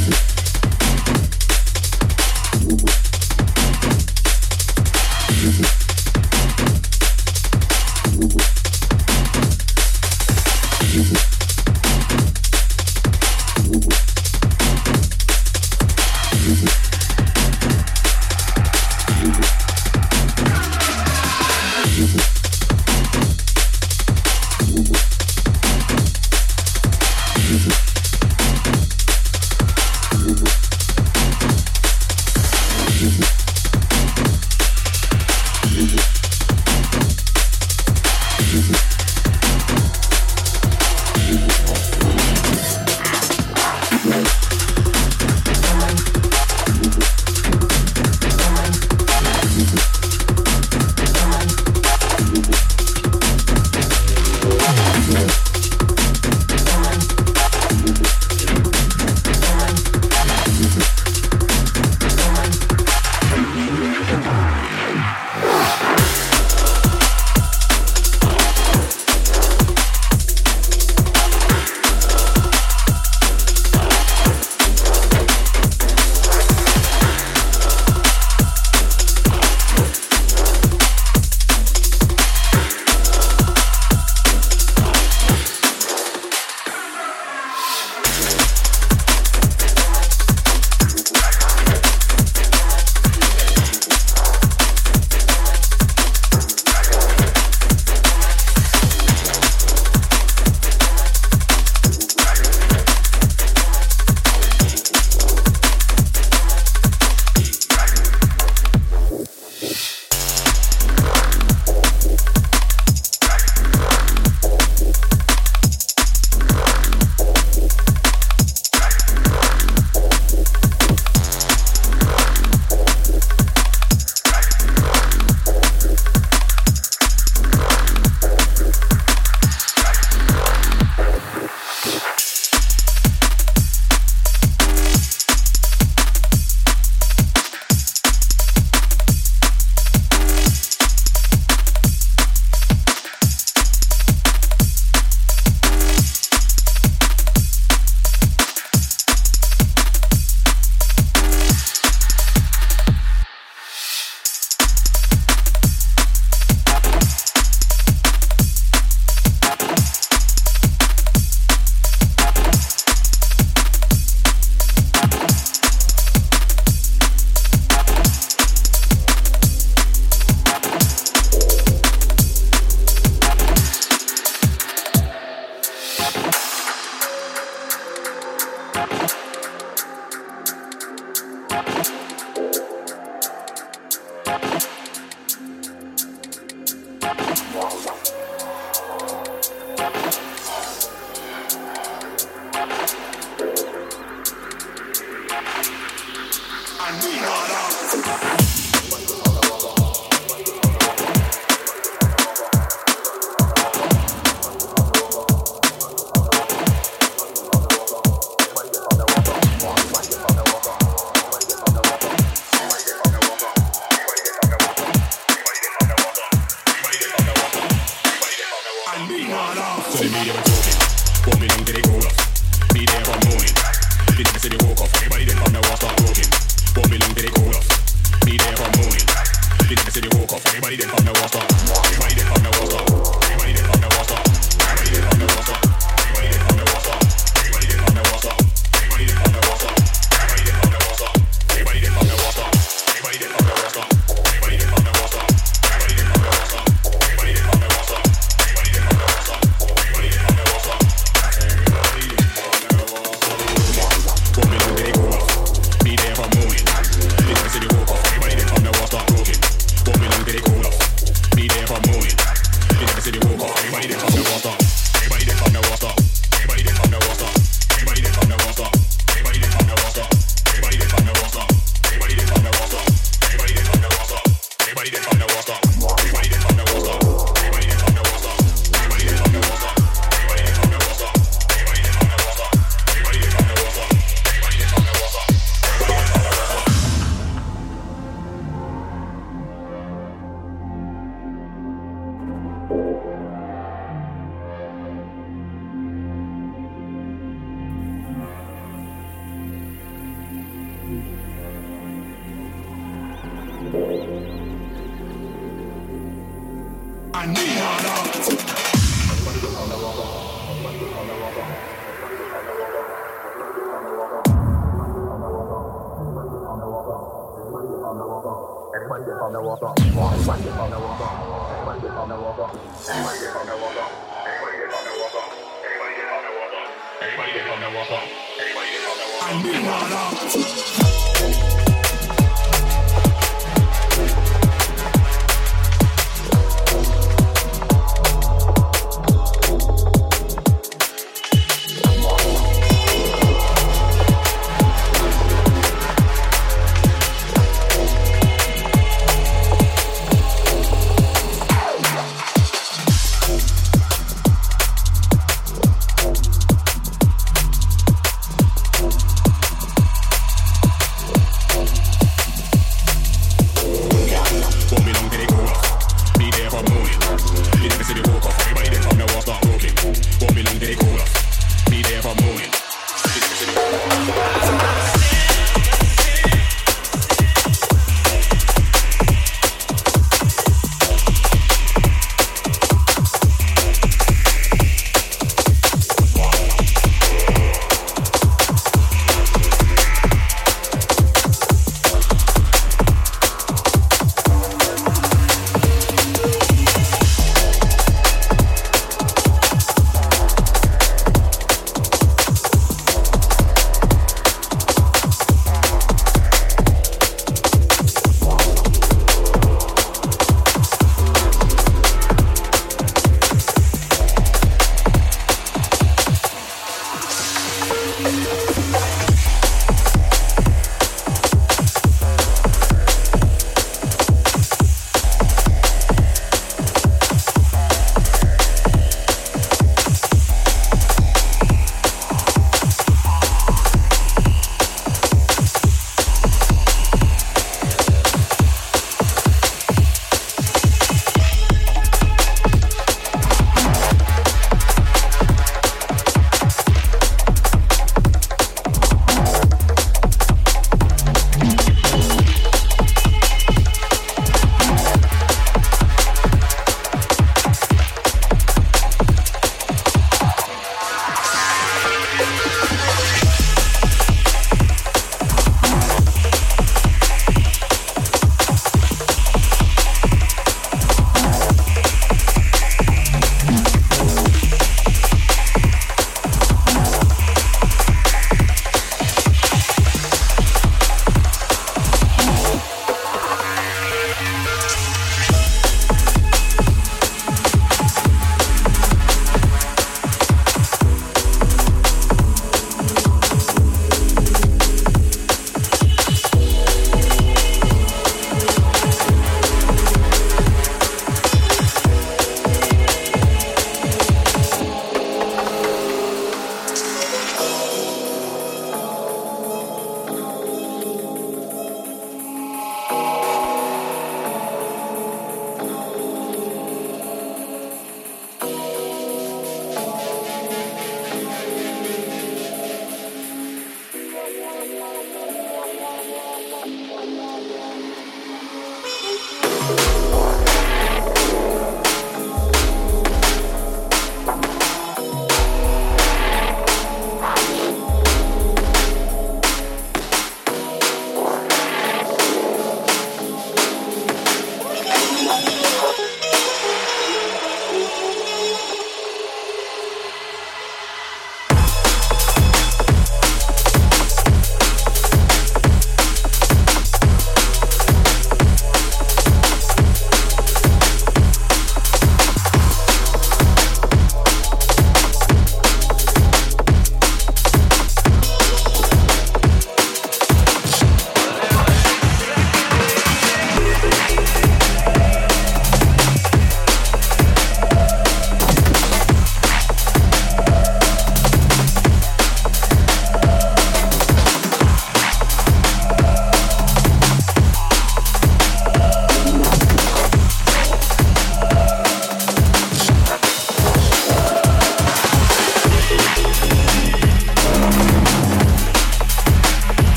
city marijuana.